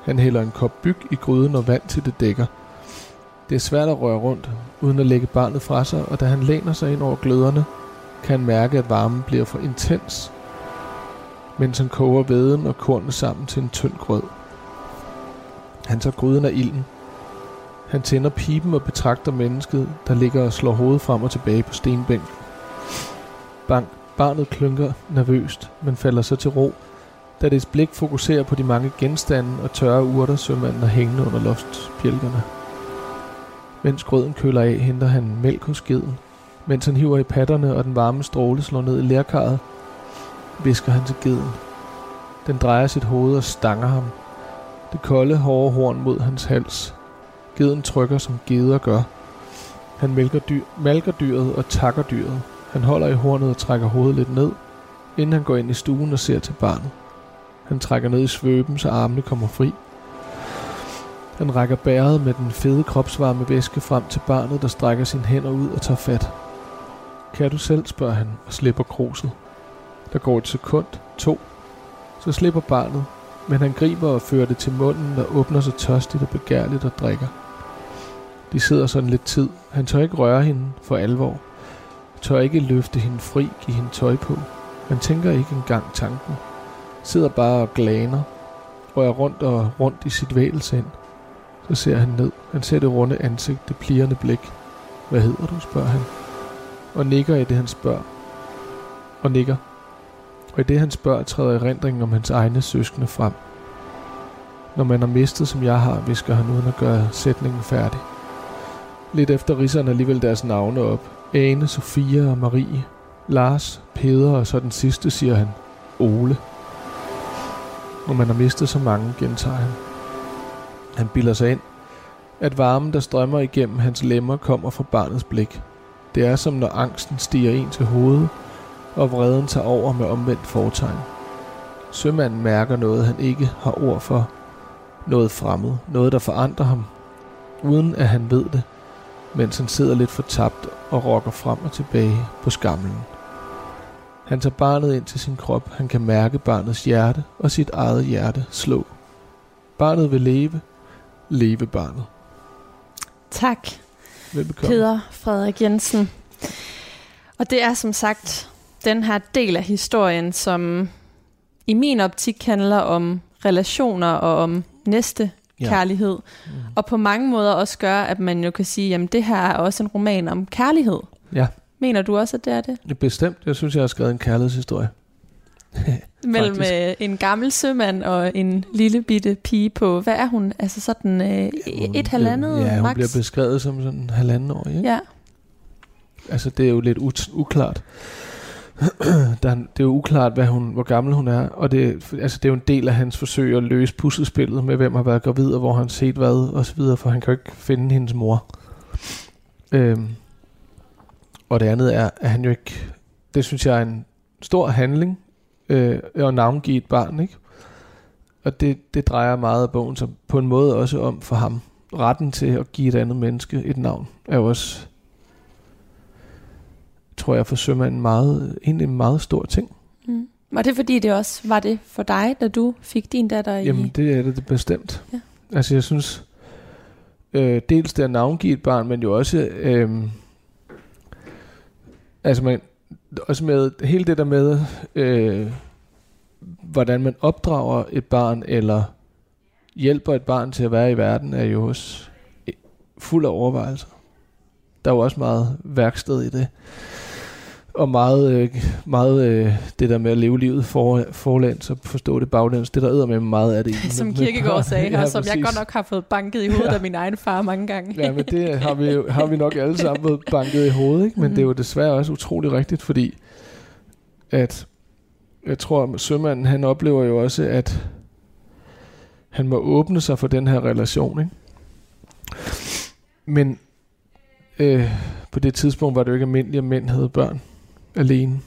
Han hælder en kop byg i gryden og vand til det dækker. Det er svært at røre rundt, uden at lægge barnet fra sig, og da han læner sig ind over gløderne, kan han mærke, at varmen bliver for intens, mens han koger veden og kornet sammen til en tynd grød. Han tager gryden af ilden. Han tænder pipen og betragter mennesket, der ligger og slår hovedet frem og tilbage på stenbænken. Bang, barnet klynker nervøst, men falder så til ro, da dets blik fokuserer på de mange genstande og tørre urter, sømanden har hængende under loftspjælkerne. Mens grøden køler af, henter han mælk hos skeden. Mens han hiver i patterne, og den varme stråle slår ned i lærkarret, visker han til geden. Den drejer sit hoved og stanger ham. Det kolde, hårde horn mod hans hals. Geden trykker, som geder gør. Han mælker dyr, malker dyret og takker dyret. Han holder i hornet og trækker hovedet lidt ned, inden han går ind i stuen og ser til barnet. Han trækker ned i svøben, så armene kommer fri. Han rækker bæret med den fede kropsvarme væske frem til barnet, der strækker sine hænder ud og tager fat. Kan du selv, spørger han og slipper kruset. Der går et sekund, to. Så slipper barnet, men han griber og fører det til munden og åbner sig tørstigt og begærligt og drikker. De sidder sådan lidt tid. Han tør ikke røre hende for alvor. Tør ikke løfte hende fri, give hende tøj på. Han tænker ikke engang tanken. Sidder bare og glaner, rører rundt og rundt i sit vægelsind. Så ser han ned. Han ser det runde ansigt, det plirrende blik. Hvad hedder du, spørger han. Og nikker i det, han spørger. Og nikker. Og i det, han spørger, træder erindringen om hans egne søskende frem. Når man har mistet, som jeg har, visker han uden at gøre sætningen færdig. Lidt efter ridser han alligevel deres navne op. Ane, Sofia og Marie. Lars, Peder og så den sidste, siger han. Ole. Når man har mistet så mange, gentager han. Han bilder sig ind, at varmen, der strømmer igennem hans lemmer, kommer fra barnets blik. Det er som når angsten stiger en til hovedet, og vreden tager over med omvendt fortegn. Sømanden mærker noget, han ikke har ord for. Noget fremmed, noget der forandrer ham, uden at han ved det, mens han sidder lidt fortabt og rokker frem og tilbage på skamlen. Han tager barnet ind til sin krop. Han kan mærke barnets hjerte og sit eget hjerte slå. Barnet vil leve. Leve barnet. Tak, Velbekomme. Peder Frederik Jensen. Og det er som sagt den her del af historien, som i min optik handler om relationer og om næste Ja. kærlighed. Mm. Og på mange måder også gør, at man jo kan sige, jamen det her er også en roman om kærlighed. Ja, Mener du også, at det er det? bestemt. Jeg synes, jeg har skrevet en kærlighedshistorie. Mellem øh, en gammel sømand og en lille bitte pige på, hvad er hun? Altså sådan øh, Hun et halvandet bliver, Ja, hun max? bliver beskrevet som sådan halvanden år. Ikke? Ja. Altså, det er jo lidt ut- uklart. Der, det er jo uklart, hvad hun, hvor gammel hun er, og det, altså, det er jo en del af hans forsøg at løse puslespillet med, hvem har været gravid, og hvor han har set hvad, og så videre, for han kan jo ikke finde hendes mor. Øhm, og det andet er, at han jo ikke, det synes jeg er en stor handling, øh, at navngive et barn, ikke? Og det, det drejer meget af bogen så på en måde også om for ham. Retten til at give et andet menneske et navn er jo også tror jeg for sømanden meget, egentlig en meget stor ting. Mm. Var det fordi, det også var det for dig, da du fik din datter i... Jamen det er det, bestemt. Ja. Altså jeg synes, øh, dels det at navngive et barn, men jo også, øh, altså man, også med hele det der med, øh, hvordan man opdrager et barn, eller hjælper et barn til at være i verden, er jo også øh, fuld af overvejelser. Der er jo også meget værksted i det. Og meget, øh, meget øh, det der med at leve livet for, forlæns og forstå det baglæns, det der æder med meget af det. Som Kirkegaard sagde, ja, og som jeg præcis. godt nok har fået banket i hovedet Ja. af min egen far mange gange. Ja, men det har vi, har vi nok alle sammen fået banket i hovedet, ikke? Men Mhm. det er jo desværre også utrolig rigtigt, fordi at jeg tror, at sømanden han oplever jo også, at han må åbne sig for den her relation, ikke? Men øh, på det tidspunkt var det jo ikke almindeligt, at mænd havde børn alene.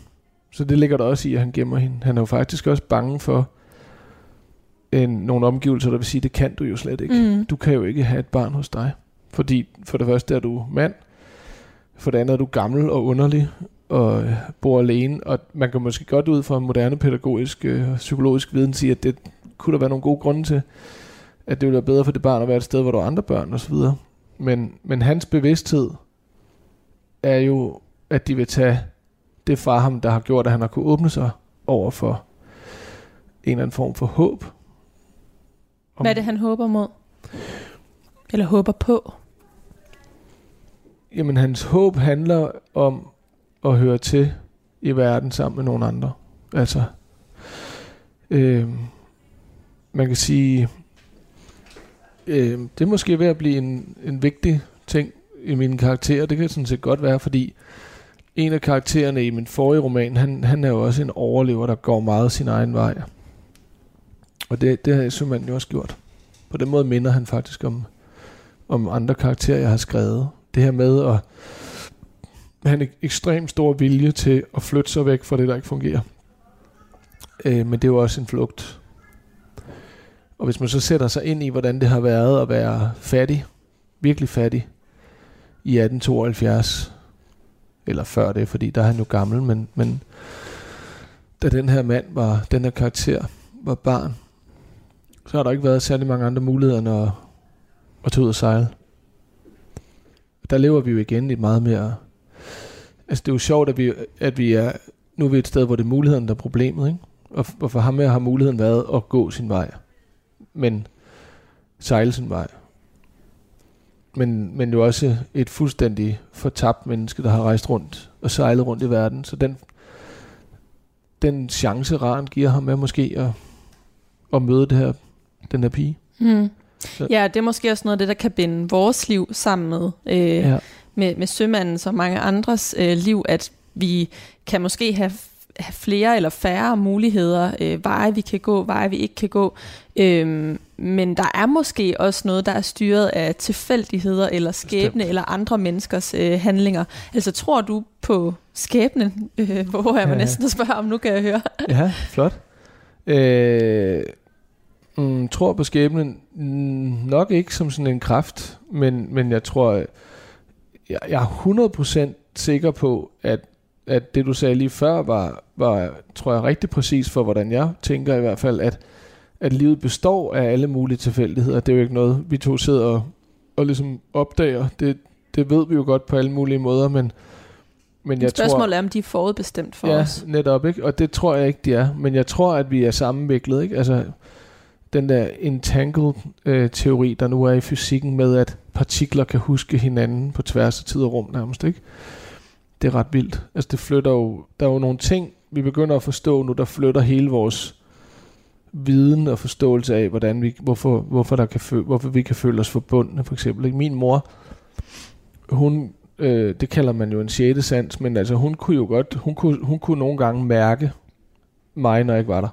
Så det ligger der også i, at han gemmer hende. Han er jo faktisk også bange for en, nogle omgivelser, der vil sige, det kan du jo slet ikke Mm. du kan jo ikke have et barn hos dig. Fordi for det første er du mand, for det andet er du gammel og underlig, og øh, bor alene, og man kan måske godt ud fra moderne pædagogisk øh, psykologisk viden sige, at det kunne der være nogle gode grunde til, at det ville være bedre for det barn at være et sted, hvor der er andre børn osv. Men, men hans bevidsthed er jo, at de vil tage det fra ham, der har gjort, at han har kunne åbne sig over for en eller anden form for håb. Om- Hvad er det, han håber mod? Eller håber på? Jamen, hans håb handler om at høre til i verden sammen med nogle andre. Altså, øh, man kan sige, øh, det er måske ved at blive en, en vigtig ting i mine karakterer. Det kan sådan set godt være, fordi en af karaktererne i min forrige roman, han, han er jo også en overlever, der går meget sin egen vej. Og det, det har Sømanden jo også gjort. På den måde minder han faktisk om, om andre karakterer, jeg har skrevet. Det her med at have en ekstremt stor vilje til at flytte sig væk fra det, der ikke fungerer. Øh, men det er jo også en flugt. Og hvis man så sætter sig ind i, hvordan det har været at være fattig, virkelig fattig, i 1872, eller før det, fordi der er han jo gammel, men, men da den her mand var, den her karakter, var barn, så har der ikke været særlig mange andre muligheder end at, at tage ud og sejle. Der lever vi jo igen i meget mere... Altså det er jo sjovt, at vi, at vi er... Nu er vi et sted, hvor det er muligheden, der er problemet, ikke? Og, og for ham her har muligheden været at gå sin vej. Men sejle sin vej. Men, men jo også et fuldstændig fortabt menneske, der har rejst rundt og sejlet rundt i verden. Så den, den chance, Ran giver ham med måske at, at møde det her, den her pige. Mm. Ja, det er måske også noget af det, der kan binde vores liv sammen med, øh, ja. med, med sømandens og mange andres øh, liv, at vi kan måske have have flere eller færre muligheder, øh, veje vi kan gå, veje vi ikke kan gå. Øhm, men der er måske også noget, der er styret af tilfældigheder eller skæbne Bestemt. eller andre menneskers øh, handlinger. Altså tror du på skæbnen? Øh, hvor jeg ja, næsten at spørge om, nu kan jeg høre. ja, flot. Øh, mm, tror på skæbnen? Mm, nok ikke som sådan en kraft, men, men jeg tror, jeg, jeg er 100% sikker på, at at det du sagde lige før var, var tror jeg rigtig præcis for hvordan jeg tænker i hvert fald at at livet består af alle mulige tilfældigheder. Det er jo ikke noget vi to sidder og, og ligesom opdager. Det, det ved vi jo godt på alle mulige måder, men men jeg Spørgsmålet tror, er, om de er forudbestemt for ja, os. netop, ikke? Og det tror jeg ikke, de er. Men jeg tror, at vi er sammenviklet, ikke? Altså, den der entangled-teori, der nu er i fysikken med, at partikler kan huske hinanden på tværs af tid og rum nærmest, ikke? det er ret vildt. Altså det flytter jo, der er jo nogle ting, vi begynder at forstå nu, der flytter hele vores viden og forståelse af, hvordan vi, hvorfor, hvorfor, der kan føle, hvorfor vi kan føle os forbundne, for eksempel. Ikke? Min mor, hun, øh, det kalder man jo en sjette sans, men altså hun kunne jo godt, hun kunne, hun kunne nogle gange mærke mig, når jeg ikke var der.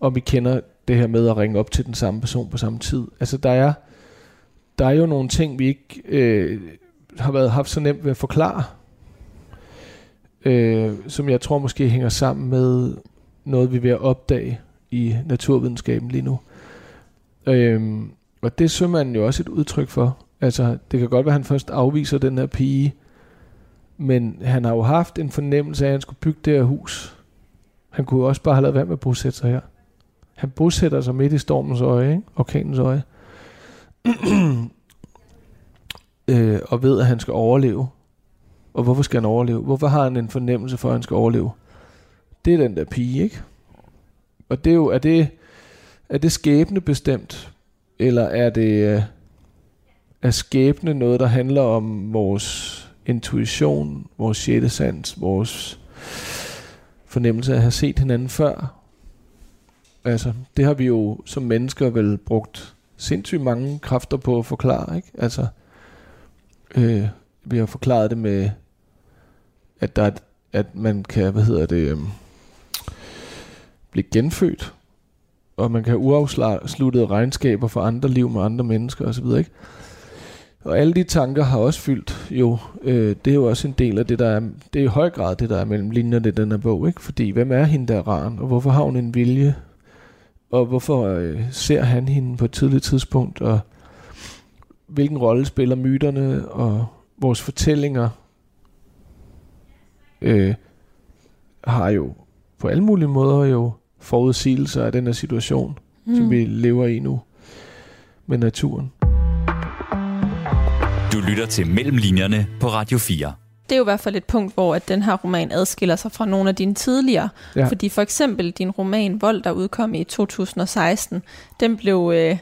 Og vi kender det her med at ringe op til den samme person på samme tid. Altså der er, der er jo nogle ting, vi ikke øh, har været haft så nemt ved at forklare, øh, som jeg tror måske hænger sammen med noget, vi er ved at opdage i naturvidenskaben lige nu. Øhm, og det er man jo også et udtryk for. Altså, det kan godt være, at han først afviser den her pige, men han har jo haft en fornemmelse af, at han skulle bygge det her hus. Han kunne jo også bare have lavet være med at bosætte sig her. Han bosætter sig midt i stormens øje, ikke? orkanens øje. øh, og ved, at han skal overleve. Og hvorfor skal han overleve? Hvorfor har han en fornemmelse for, at han skal overleve? Det er den der pige, ikke? Og det er jo, er det, er det skæbne bestemt? Eller er det, øh, er skæbne noget, der handler om vores intuition, vores sjette sans, vores fornemmelse af at have set hinanden før? Altså, det har vi jo som mennesker vel brugt sindssygt mange kræfter på at forklare, ikke? Altså, øh, vi har forklaret det med at, der er, at man kan, hvad hedder det, øh, blive genfødt, og man kan have uafsluttede regnskaber for andre liv med andre mennesker osv., ikke? Og alle de tanker har også fyldt jo, øh, det er jo også en del af det, der er, det er i høj grad det, der er mellem linjerne i den her bog, ikke? Fordi, hvem er hende der ran, og hvorfor har hun en vilje, og hvorfor øh, ser han hende på et tidligt tidspunkt, og hvilken rolle spiller myterne, og vores fortællinger øh, har jo på alle mulige måder jo forudsigelser af den her situation, mm. som vi lever i nu med naturen. Du lytter til Mellemlinjerne på Radio 4 det er jo i hvert fald et punkt, hvor at den her roman adskiller sig fra nogle af dine tidligere. Ja. Fordi for eksempel din roman Vold, der udkom i 2016, den blev, øh,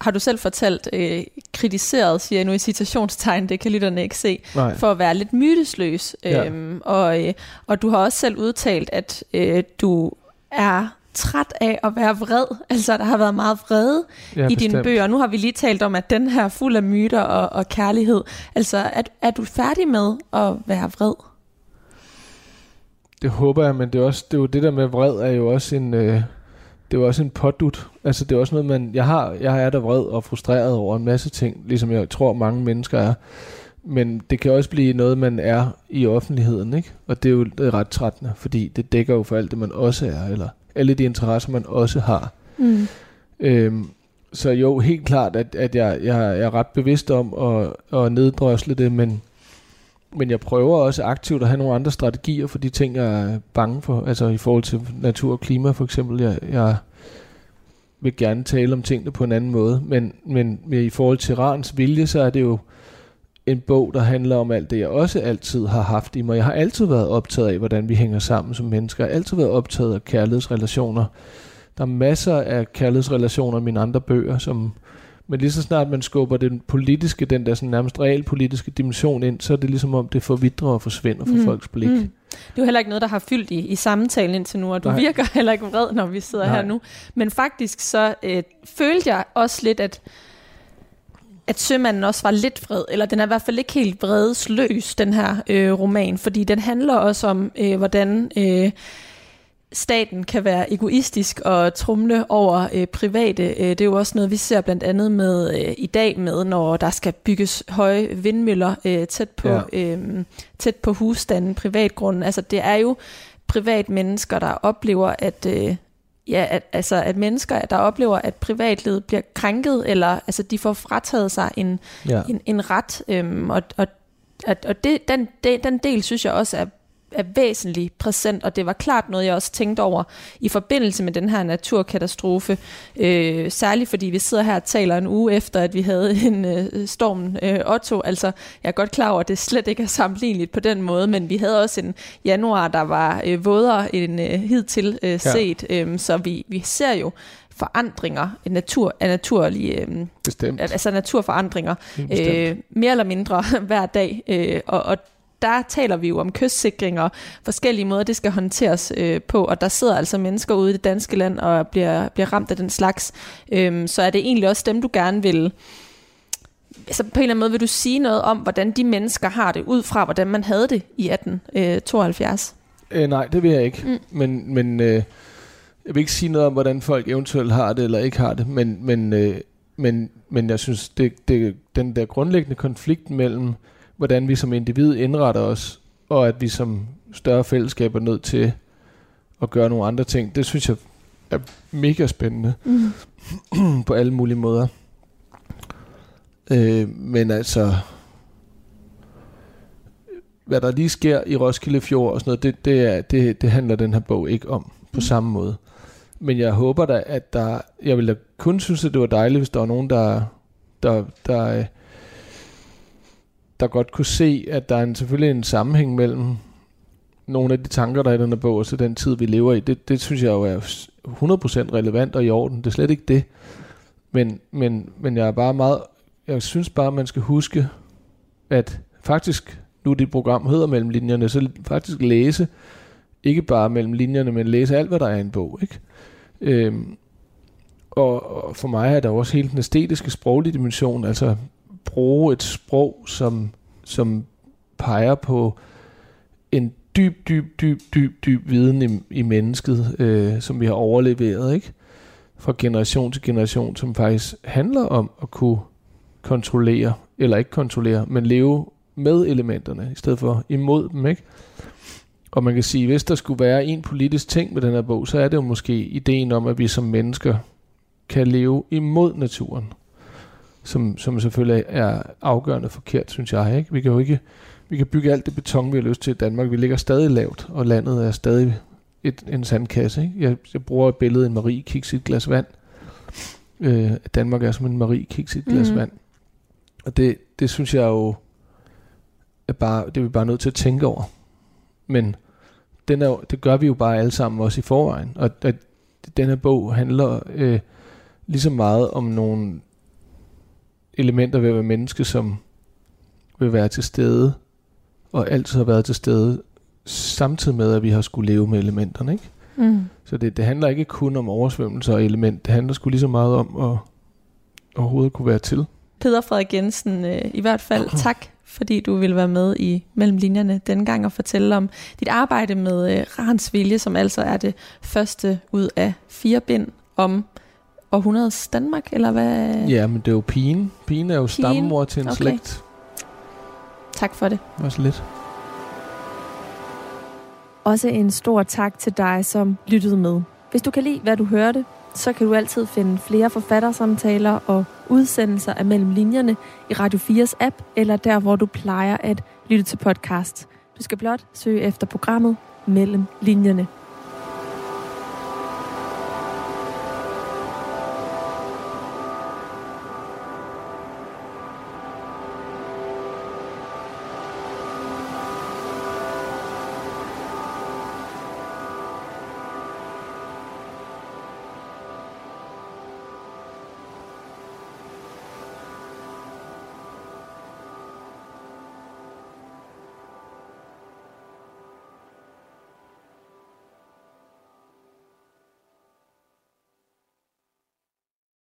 har du selv fortalt, øh, kritiseret, siger jeg nu i citationstegn, det kan lytterne ikke se, Nej. for at være lidt mytesløs. Ja. Øhm, og, øh, og du har også selv udtalt, at øh, du er træt af at være vred. Altså, der har været meget vrede ja, i dine bøger. Nu har vi lige talt om, at den her er fuld af myter og, og kærlighed. Altså, er, er du færdig med at være vred? Det håber jeg, men det er, også, det er jo det der med vred er jo også en... Øh det er jo også en pådut. Altså det er også noget, man... Jeg, har, jeg er der vred og frustreret over en masse ting, ligesom jeg tror mange mennesker er. Men det kan også blive noget, man er i offentligheden, ikke? Og det er jo ret trættende, fordi det dækker jo for alt det, man også er, eller alle de interesser, man også har. Mm. Øhm, så jo, helt klart, at, at jeg, jeg, jeg er ret bevidst om at, at neddrøsle det, men, men jeg prøver også aktivt at have nogle andre strategier for de ting, jeg er bange for. Altså i forhold til natur og klima for eksempel. Jeg, jeg vil gerne tale om tingene på en anden måde, men, men i forhold til Rans vilje, så er det jo en bog, der handler om alt det, jeg også altid har haft i mig. Jeg har altid været optaget af, hvordan vi hænger sammen som mennesker. Jeg har altid været optaget af kærlighedsrelationer. Der er masser af kærlighedsrelationer i mine andre bøger, som, men lige så snart man skubber den politiske, den der sådan nærmest realpolitiske dimension ind, så er det ligesom om det forvidrer og forsvinder fra mm. folks blik. Mm. Det er jo heller ikke noget, der har fyldt i, i samtalen indtil nu, og du Nej. virker heller ikke vred, når vi sidder Nej. her nu. Men faktisk så øh, følte jeg også lidt, at at sømanden også var lidt vred, eller den er i hvert fald ikke helt vredesløs, den her øh, roman, fordi den handler også om, øh, hvordan øh, staten kan være egoistisk og trumle over øh, private. Øh, det er jo også noget, vi ser blandt andet med øh, i dag med, når der skal bygges høje vindmøller øh, tæt, på, ja. øh, tæt på husstanden, privatgrunden. Altså det er jo privat mennesker, der oplever, at... Øh, ja, at, altså, at mennesker, der oplever, at privatlivet bliver krænket, eller altså, de får frataget sig en, ja. en, en ret. Øhm, og og, og det, den, det, den del synes jeg også er er væsentligt præsent, og det var klart noget, jeg også tænkte over i forbindelse med den her naturkatastrofe. Øh, særligt fordi vi sidder her og taler en uge efter, at vi havde en øh, storm øh, Otto. Altså, jeg er godt klar over, at det slet ikke er sammenligneligt på den måde, men vi havde også en januar, der var øh, vådere end øh, hidtil øh, set. Ja. Øh, så vi, vi ser jo forandringer natur, af naturlige øh, Bestemt. altså naturforandringer øh, mere eller mindre hver dag øh, og, og der taler vi jo om kystsikring og forskellige måder, det skal håndteres øh, på, og der sidder altså mennesker ude i det danske land og bliver, bliver ramt af den slags. Øhm, så er det egentlig også dem, du gerne vil... Så på en eller anden måde vil du sige noget om, hvordan de mennesker har det, ud fra hvordan man havde det i 1872? Øh, øh, nej, det vil jeg ikke. Mm. Men, men øh, jeg vil ikke sige noget om, hvordan folk eventuelt har det eller ikke har det, men, men, øh, men, men jeg synes, det, det, den der grundlæggende konflikt mellem hvordan vi som individ indretter os, og at vi som større fællesskab er nødt til at gøre nogle andre ting. Det synes jeg er mega spændende mm. på alle mulige måder. Øh, men altså, hvad der lige sker i Roskilde Fjord og sådan noget, det, det, er, det, det handler den her bog ikke om på mm. samme måde. Men jeg håber da, at der, jeg ville da kun synes, at det var dejligt, hvis der var nogen, der, der, der der der godt kunne se, at der er en, selvfølgelig en sammenhæng mellem nogle af de tanker, der er i den her bog, og så den tid, vi lever i. Det, det synes jeg jo er 100% relevant og i orden. Det er slet ikke det. Men, men, men jeg er bare meget... Jeg synes bare, man skal huske, at faktisk, nu det program hedder mellem linjerne, så faktisk læse, ikke bare mellem linjerne, men læse alt, hvad der er i en bog. Ikke? Øhm, og, og for mig er der også hele den æstetiske sproglige dimension, altså bruge et sprog, som, som peger på en dyb, dyb, dyb, dyb, dyb viden i, i mennesket, øh, som vi har overleveret, ikke? Fra generation til generation, som faktisk handler om at kunne kontrollere, eller ikke kontrollere, men leve med elementerne, i stedet for imod dem, ikke? Og man kan sige, hvis der skulle være en politisk ting med den her bog, så er det jo måske ideen om, at vi som mennesker kan leve imod naturen som, som selvfølgelig er afgørende forkert, synes jeg. Ikke? Vi kan jo ikke vi kan bygge alt det beton, vi har lyst til i Danmark. Vi ligger stadig lavt, og landet er stadig et, en sandkasse. Ikke? Jeg, jeg bruger et billede af en Marie kiks i et glas vand. Øh, Danmark er som en Marie kiks i et glas mm. vand. Og det, det synes jeg jo, er bare, det er vi bare nødt til at tænke over. Men den er, det gør vi jo bare alle sammen også i forvejen. Og at den her bog handler øh, lige så meget om nogle elementer ved at være menneske, som vil være til stede, og altid har været til stede, samtidig med, at vi har skulle leve med elementerne. Ikke? Mm. Så det, det handler ikke kun om oversvømmelser og element, det handler sgu lige så meget om at overhovedet kunne være til. Peder Frederik Jensen, øh, i hvert fald tak, fordi du ville være med i Mellemlinjerne denne gang og fortælle om dit arbejde med øh, Rans Vilje, som altså er det første ud af fire bind om århundredes Danmark, eller hvad? Ja, men det er jo pigen. Pigen er jo pigen? stammemor til en okay. slægt. Tak for det. Det var så lidt. Også en stor tak til dig, som lyttede med. Hvis du kan lide, hvad du hørte, så kan du altid finde flere forfattersamtaler og udsendelser af Mellem Linjerne i Radio 4's app, eller der, hvor du plejer at lytte til podcast. Du skal blot søge efter programmet Mellem Linjerne.